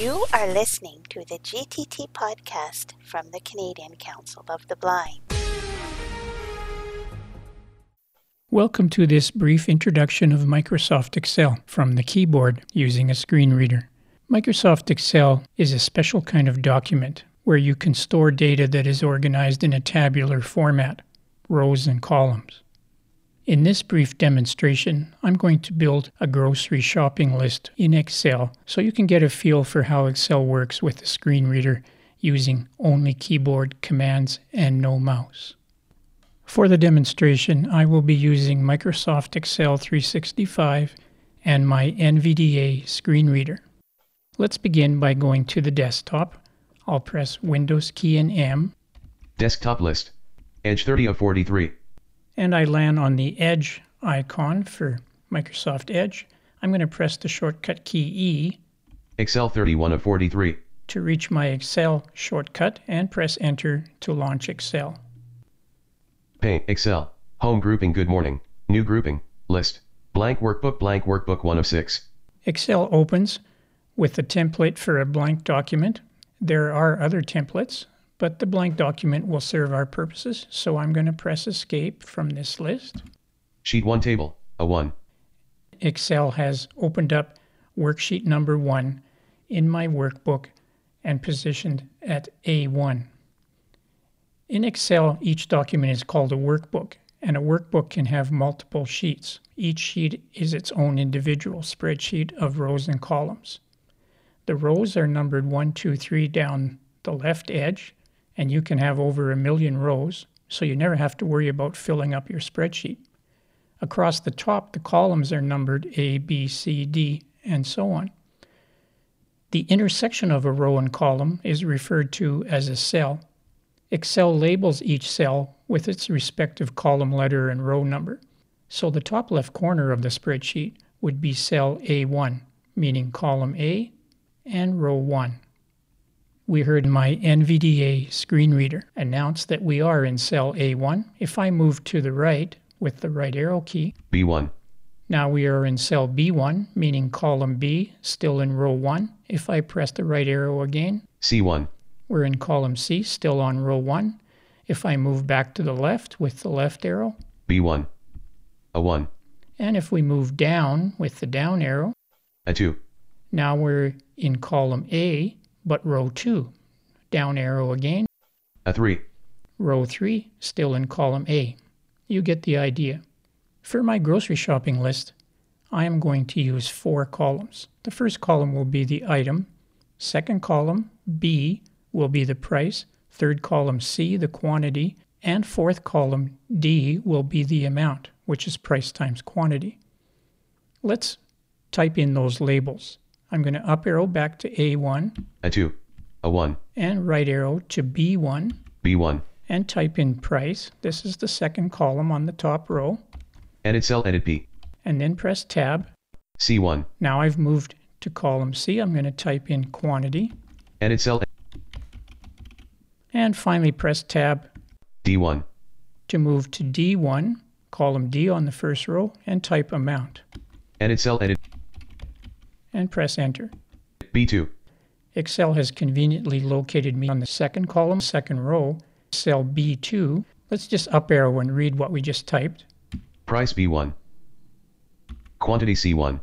You are listening to the GTT podcast from the Canadian Council of the Blind. Welcome to this brief introduction of Microsoft Excel from the keyboard using a screen reader. Microsoft Excel is a special kind of document where you can store data that is organized in a tabular format, rows and columns. In this brief demonstration, I'm going to build a grocery shopping list in Excel so you can get a feel for how Excel works with a screen reader using only keyboard commands and no mouse. For the demonstration, I will be using Microsoft Excel 365 and my NVDA screen reader. Let's begin by going to the desktop. I'll press Windows key and M. Desktop list. Edge 30 of 43 and I land on the Edge icon for Microsoft Edge, I'm going to press the shortcut key E. Excel 31 of 43. To reach my Excel shortcut and press Enter to launch Excel. Paint, Excel. Home grouping Good morning. New grouping. List. Blank workbook blank workbook 1 of 6. Excel opens with a template for a blank document. There are other templates but the blank document will serve our purposes, so I'm going to press escape from this list. Sheet 1 table, a 1. Excel has opened up worksheet number 1 in my workbook and positioned at A1. In Excel, each document is called a workbook, and a workbook can have multiple sheets. Each sheet is its own individual spreadsheet of rows and columns. The rows are numbered 1, 2, 3 down the left edge, and you can have over a million rows, so you never have to worry about filling up your spreadsheet. Across the top, the columns are numbered A, B, C, D, and so on. The intersection of a row and column is referred to as a cell. Excel labels each cell with its respective column letter and row number. So the top left corner of the spreadsheet would be cell A1, meaning column A, and row 1 we heard my NVDA screen reader announce that we are in cell A1. If I move to the right with the right arrow key, B1. Now we are in cell B1, meaning column B, still in row 1. If I press the right arrow again, C1. We're in column C, still on row 1. If I move back to the left with the left arrow, B1. A 1. And if we move down with the down arrow, A 2. Now we're in column A, but row 2. Down arrow again. A 3. Row 3, still in column A. You get the idea. For my grocery shopping list, I am going to use four columns. The first column will be the item, second column, B, will be the price, third column, C, the quantity, and fourth column, D, will be the amount, which is price times quantity. Let's type in those labels. I'm going to up arrow back to A1. A 2. A 1. And right arrow to B1. B1. And type in price. This is the second column on the top row. Edit cell, edit B. And then press tab. C1. Now I've moved to column C. I'm going to type in quantity. Edit cell. And finally press tab. D1. To move to D1, column D on the first row, and type amount. Edit cell, edit and press enter. B2. Excel has conveniently located me on the second column, second row, cell B2. Let's just up arrow and read what we just typed. Price B1. Quantity C1.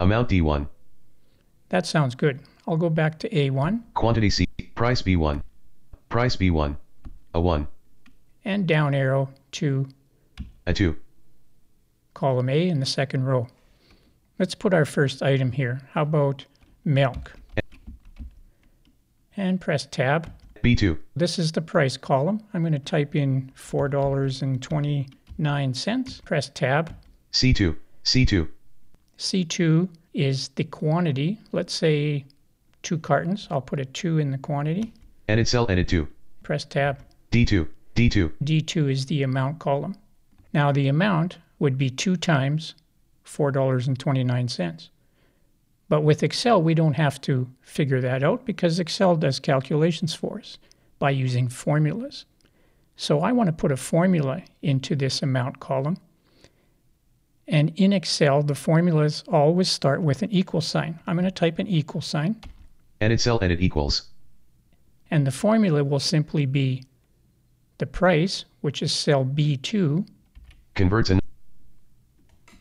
Amount D1. That sounds good. I'll go back to A1. Quantity C. Price B1. Price B1. A 1. And down arrow to A 2. Column A in the second row. Let's put our first item here. How about milk? And press tab. B2. This is the price column. I'm going to type in $4.29. Press tab. C2. C2. C2 is the quantity. Let's say two cartons. I'll put a 2 in the quantity. Edit cell, edit 2. Press tab. D2. D2. D2 is the amount column. Now the amount would be 2 times $4.29. But with Excel, we don't have to figure that out because Excel does calculations for us by using formulas. So I want to put a formula into this amount column. And in Excel, the formulas always start with an equal sign. I'm going to type an equal sign. Edit cell edit equals. And the formula will simply be the price, which is cell B2, Converts an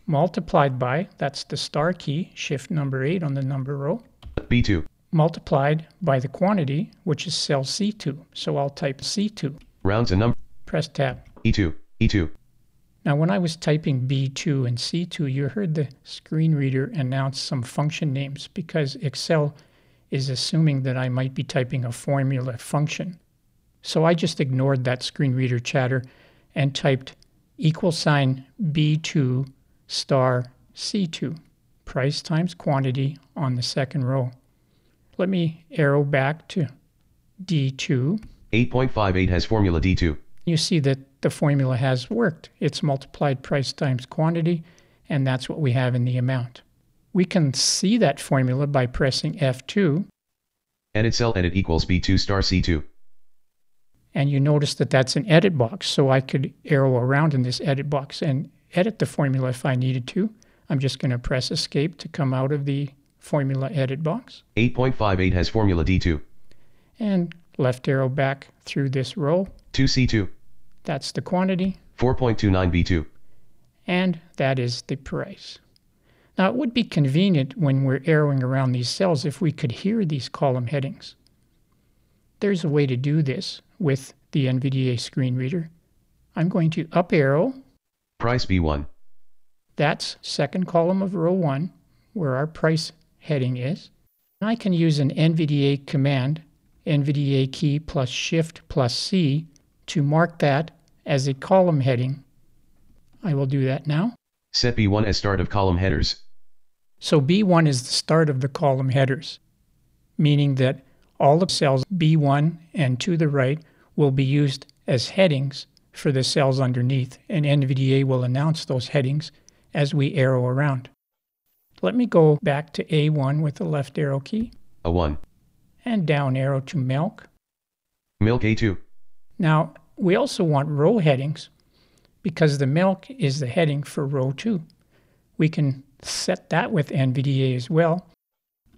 multiplied by, that's the star key, shift number 8 on the number row, B2. multiplied by the quantity, which is cell C2. So I'll type C2, Rounds a number. press tab. E2. E2. Now, when I was typing B2 and C2, you heard the screen reader announce some function names because Excel is assuming that I might be typing a formula function. So I just ignored that screen reader chatter and typed equal sign B2 star C2, price times quantity on the second row. Let me arrow back to D2. 8.58 has formula D2. You see that the formula has worked. It's multiplied price times quantity, and that's what we have in the amount. We can see that formula by pressing F2, Edit cell edit equals B2 star C2. and you notice that that's an edit box, so I could arrow around in this edit box and edit the formula if I needed to. I'm just going to press escape to come out of the formula edit box, 8.58 has formula D2. and left arrow back through this row. 2C2. That's the quantity, 4.29 B2. and that is the price. Now, it would be convenient when we're arrowing around these cells if we could hear these column headings. There's a way to do this with the NVDA screen reader. I'm going to up arrow, Price B1. that's second column of row 1, where our price heading is. I can use an NVDA command, NVDA key plus shift plus C, to mark that as a column heading. I will do that now. Set B1 as start of column headers. So B1 is the start of the column headers, meaning that all the cells B1 and to the right will be used as headings for the cells underneath, and NVDA will announce those headings as we arrow around. Let me go back to A1 with the left arrow key A 1. and down arrow to milk. Milk A2. Now, we also want row headings because the milk is the heading for row 2. We can set that with NVDA as well.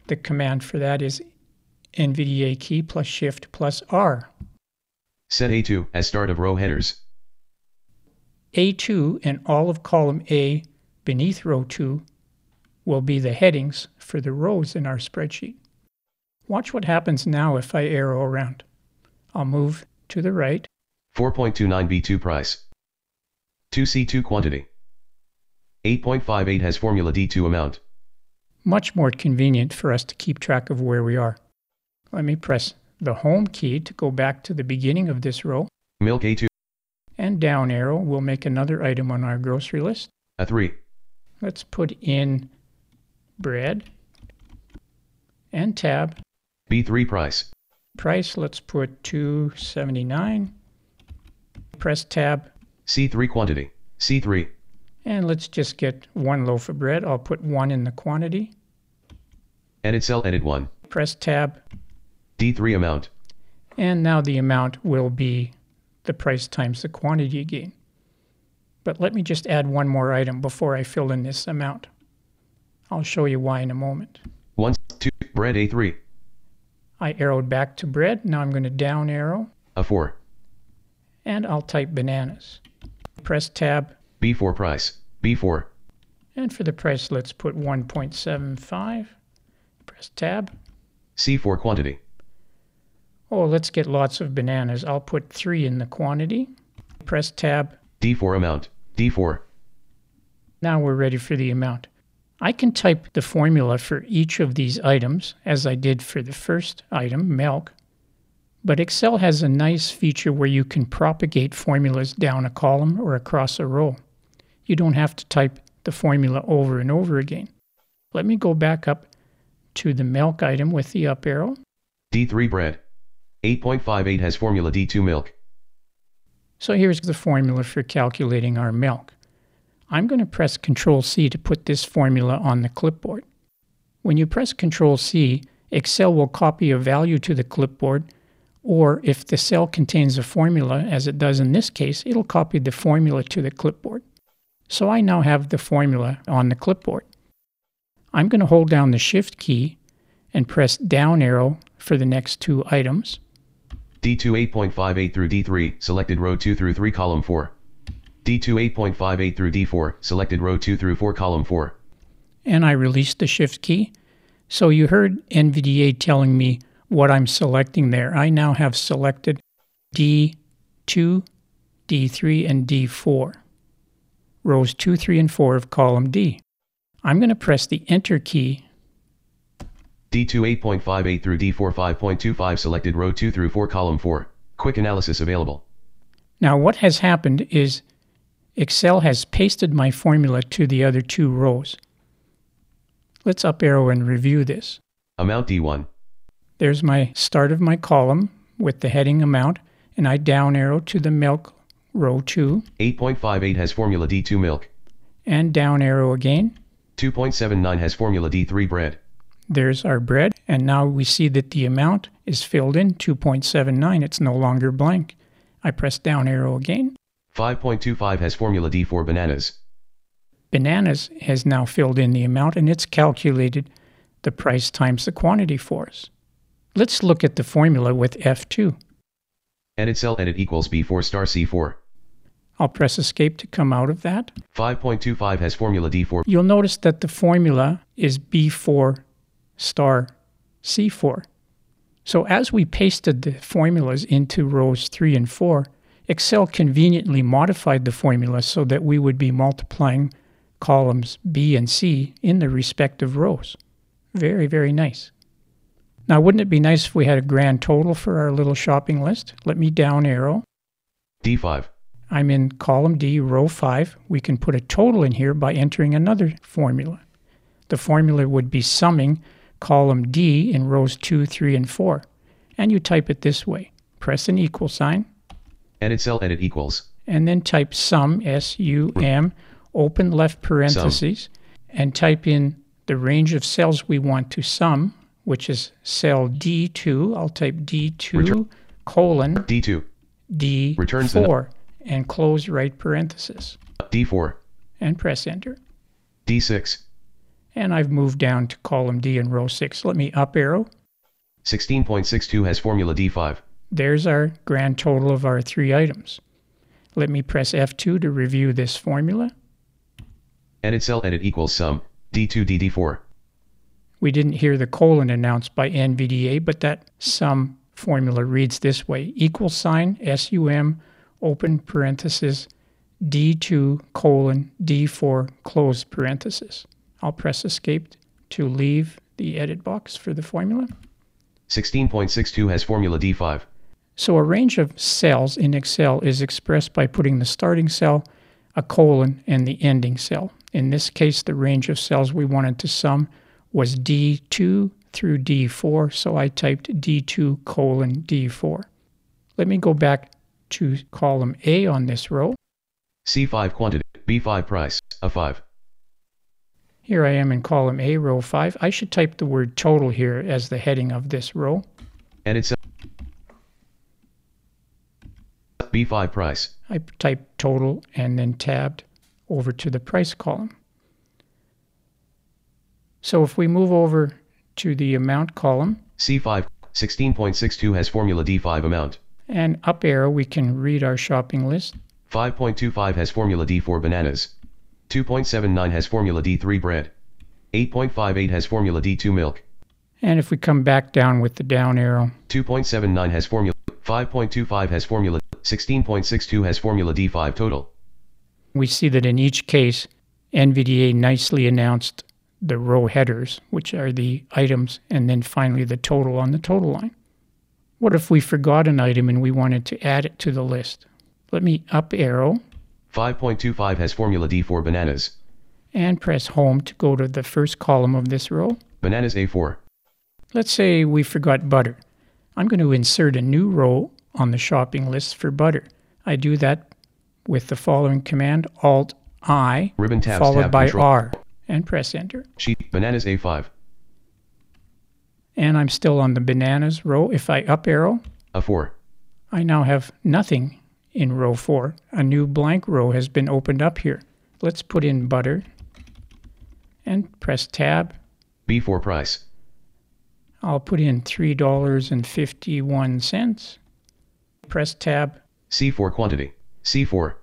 The command for that is NVDA key plus shift plus R. Set A2 as start of row headers. A2 and all of column A beneath row 2 will be the headings for the rows in our spreadsheet. Watch what happens now if I arrow around. I'll move to the right 4.29 B2 price. 2C2 quantity. 8.58 has formula D2 amount. much more convenient for us to keep track of where we are. Let me press the home key to go back to the beginning of this row, Milk A2. And down arrow will make another item on our grocery list. A 3. Let's put in bread and tab. B3 price. Price, let's put 279. Press tab, C3 quantity. C3. and let's just get one loaf of bread. I'll put one in the quantity. Edit cell edit 1. Press tab, D3 amount. And now the amount will be the price times the quantity again. But let me just add one more item before I fill in this amount. I'll show you why in a moment. 1, 2, bread A3. I arrowed back to bread. Now I'm going to down arrow A 4. and I'll type bananas. Press tab B4 price. B4. and for the price let's put 1.75. Press tab. C4 quantity. Oh, let's get lots of bananas. I'll put 3 in the quantity. Press tab D4 amount. D4. Now we're ready for the amount. I can type the formula for each of these items as I did for the first item, milk. But Excel has a nice feature where you can propagate formulas down a column or across a row. You don't have to type the formula over and over again. Let me go back up to the milk item with the up arrow. D3 bread. 8.58 has formula D2 milk. So here's the formula for calculating our milk. I'm going to press Control C to put this formula on the clipboard. When you press Control C, Excel will copy a value to the clipboard, or if the cell contains a formula, as it does in this case, it'll copy the formula to the clipboard. So I now have the formula on the clipboard. I'm going to hold down the Shift key and press down arrow for the next two items. D2 8.58 through D3, selected row 2 through 3 column 4. D2 8.58 through D4, selected row 2 through 4 column 4. And I released the shift key. So you heard NVDA telling me what I'm selecting there. I now have selected D2, D3, and D4, rows 2, 3, and 4 of column D. I'm going to press the Enter key. D2 8.58 through D4 5.25 selected row 2 through 4 column 4. Quick analysis available. Now what has happened is Excel has pasted my formula to the other two rows. Let's up arrow and review this. Amount D1. There's my start of my column with the heading amount, and I down arrow to the milk row 2 8.58 has formula D2 milk. and down arrow again. 2.79 has formula D3 bread. There's our bread, and now we see that the amount is filled in 2.79. It's no longer blank. I press down arrow again. 5.25 has formula D4 bananas. Bananas has now filled in the amount and it's calculated the price times the quantity for us. Let's look at the formula with F2. Edit cell edit equals B4 star C4. I'll press escape to come out of that. 5.25 has formula D4. You'll notice that the formula is B4 star C4. So as we pasted the formulas into rows 3 and 4, Excel conveniently modified the formula so that we would be multiplying columns B and C in the respective rows. Very, very nice. Now, wouldn't it be nice if we had a grand total for our little shopping list? Let me down arrow. D5. I'm in column D, row 5. We can put a total in here by entering another formula. The formula would be summing column D in rows 2, 3, and 4. And you type it this way press an equal sign, Edit cell edit equals. and then type sum, S U M, open left parentheses, and type in the range of cells we want to sum, which is cell D2. I'll type D2 Return- colon D2. Returns the D4 and close right parenthesis D4. and press enter. D6. And I've moved down to column D in row 6. Let me up arrow. 16.62 has formula D5. There's our grand total of our three items. Let me press F2 to review this formula. Edit cell edit equals sum. D2 DD4. We didn't hear the colon announced by NVDA, but that sum formula reads this way equal sign SUM open parenthesis D2 colon D4 close parenthesis. I'll press escape to leave the edit box for the formula. 16.62 has formula D5. So a range of cells in Excel is expressed by putting the starting cell, a colon, and the ending cell. In this case, the range of cells we wanted to sum was D2 through D4, so I typed D2 colon D4. Let me go back to column A on this row. C5 quantity. B5 price. A5. Here I am in column A, row 5. I should type the word total here as the heading of this row. And it's B5 price. I type total and then tabbed over to the price column. So if we move over to the amount column C5. 16.62 has formula D5 amount. and up arrow, we can read our shopping list. 5.25 has formula D4 bananas. 2.79 has formula D3 bread. 8.58 has formula D2 milk. And if we come back down with the down arrow, 2.79 has formula 5.25 has formula 16.62 has formula D5 total. we see that in each case, NVDA nicely announced the row headers, which are the items, and then finally the total on the total line. What if we forgot an item and we wanted to add it to the list? Let me up arrow 5.25 has formula D4 bananas. and press home to go to the first column of this row. Bananas A4. Let's say we forgot butter. I'm going to insert a new row on the shopping list for butter. I do that with the following command Alt I Ribbon tabs followed tab by control. R and press enter. Sheet bananas A5. And I'm still on the bananas row. If I up arrow, A4. I now have nothing in row 4. A new blank row has been opened up here. Let's put in butter and press tab B4 price. I'll put in $3.51. Press tab, C4 quantity. C4.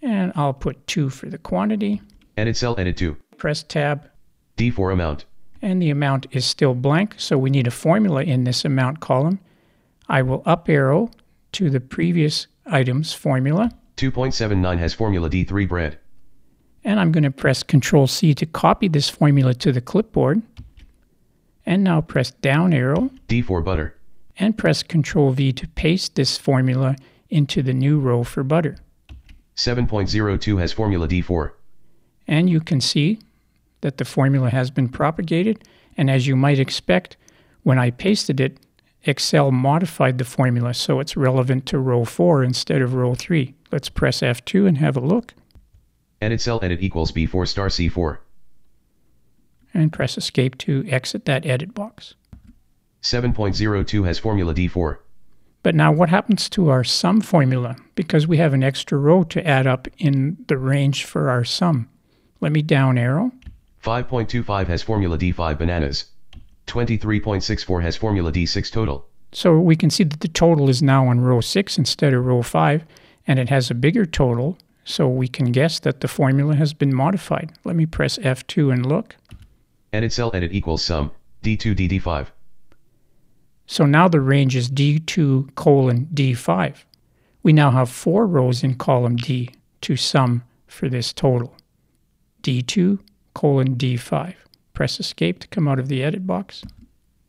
and I'll put 2 for the quantity. Edit cell edit 2. Press tab, D4 amount. and the amount is still blank, so we need a formula in this amount column. I will up arrow to the previous item's formula, 2.79 has formula D3 bread. and I'm going to press Control C to copy this formula to the clipboard. And now press down arrow D4 butter. and press Control V to paste this formula into the new row for butter. 7.02 has formula D4. And you can see that the formula has been propagated. And as you might expect, when I pasted it, Excel modified the formula so it's relevant to row 4 instead of row 3. Let's press F2 and have a look, Edit cell edit equals B4 star C4. and press Escape to exit that edit box. 7.02 has formula D4. But now what happens to our sum formula? Because we have an extra row to add up in the range for our sum. Let me down arrow, 5.25 has formula D5 bananas. 23.64 has formula D6 total. So we can see that the total is now on row 6 instead of row 5, and it has a bigger total, so we can guess that the formula has been modified. Let me press F2 and look. Edit cell edit equals sum. D2 DD5. So now the range is D2 colon D5. We now have four rows in column D to sum for this total. D2 colon D5. Press Escape to come out of the edit box.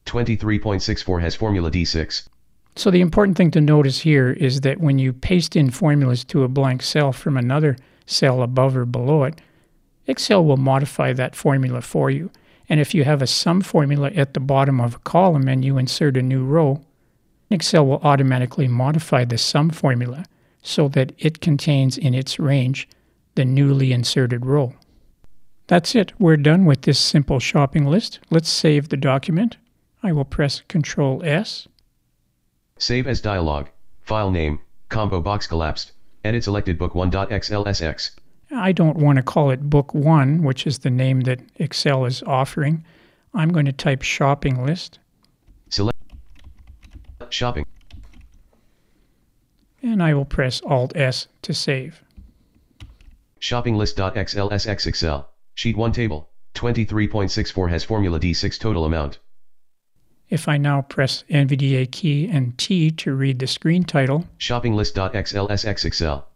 23.64 has formula D6. So the important thing to notice here is that when you paste in formulas to a blank cell from another cell above or below it, Excel will modify that formula for you. And if you have a sum formula at the bottom of a column and you insert a new row, Excel will automatically modify the sum formula so that it contains in its range the newly inserted row. That's it. We're done with this simple shopping list. Let's save the document. I will press Control S. Save as dialog. File name. Combo box collapsed. Edit selected book 1.xlsx. I don't want to call it Book 1, which is the name that Excel is offering. I'm going to type shopping list Select shopping. and I will press Alt S to save. Shopping list.xlsx Excel. Sheet 1 table. 23.64 has formula D6 total amount. If I now press NVDA key and T to read the screen title, Shopping list.xlsx Excel.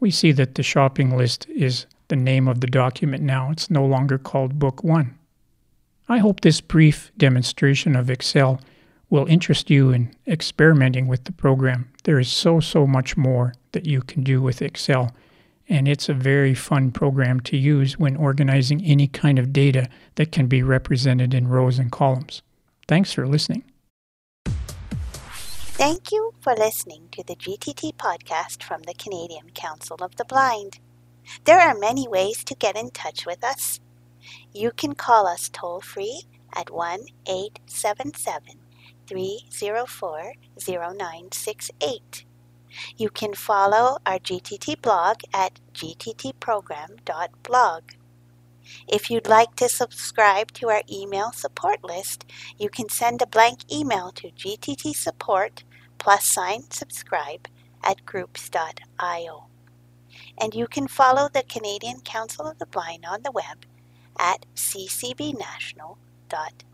we see that the shopping list is the name of the document now. It's no longer called Book 1. I hope this brief demonstration of Excel will interest you in experimenting with the program. There is so, so much more that you can do with Excel, and it's a very fun program to use when organizing any kind of data that can be represented in rows and columns. Thanks for listening. Thank you for listening to the GTT podcast from the Canadian Council of the Blind. There are many ways to get in touch with us. You can call us toll free at 1 877 304 0968. You can follow our GTT blog at gttprogram.blog. If you'd like to subscribe to our email support list, you can send a blank email to gttsupport plus sign subscribe at groups.io. And you can follow the Canadian Council of the Blind on the web at ccbnational.ca.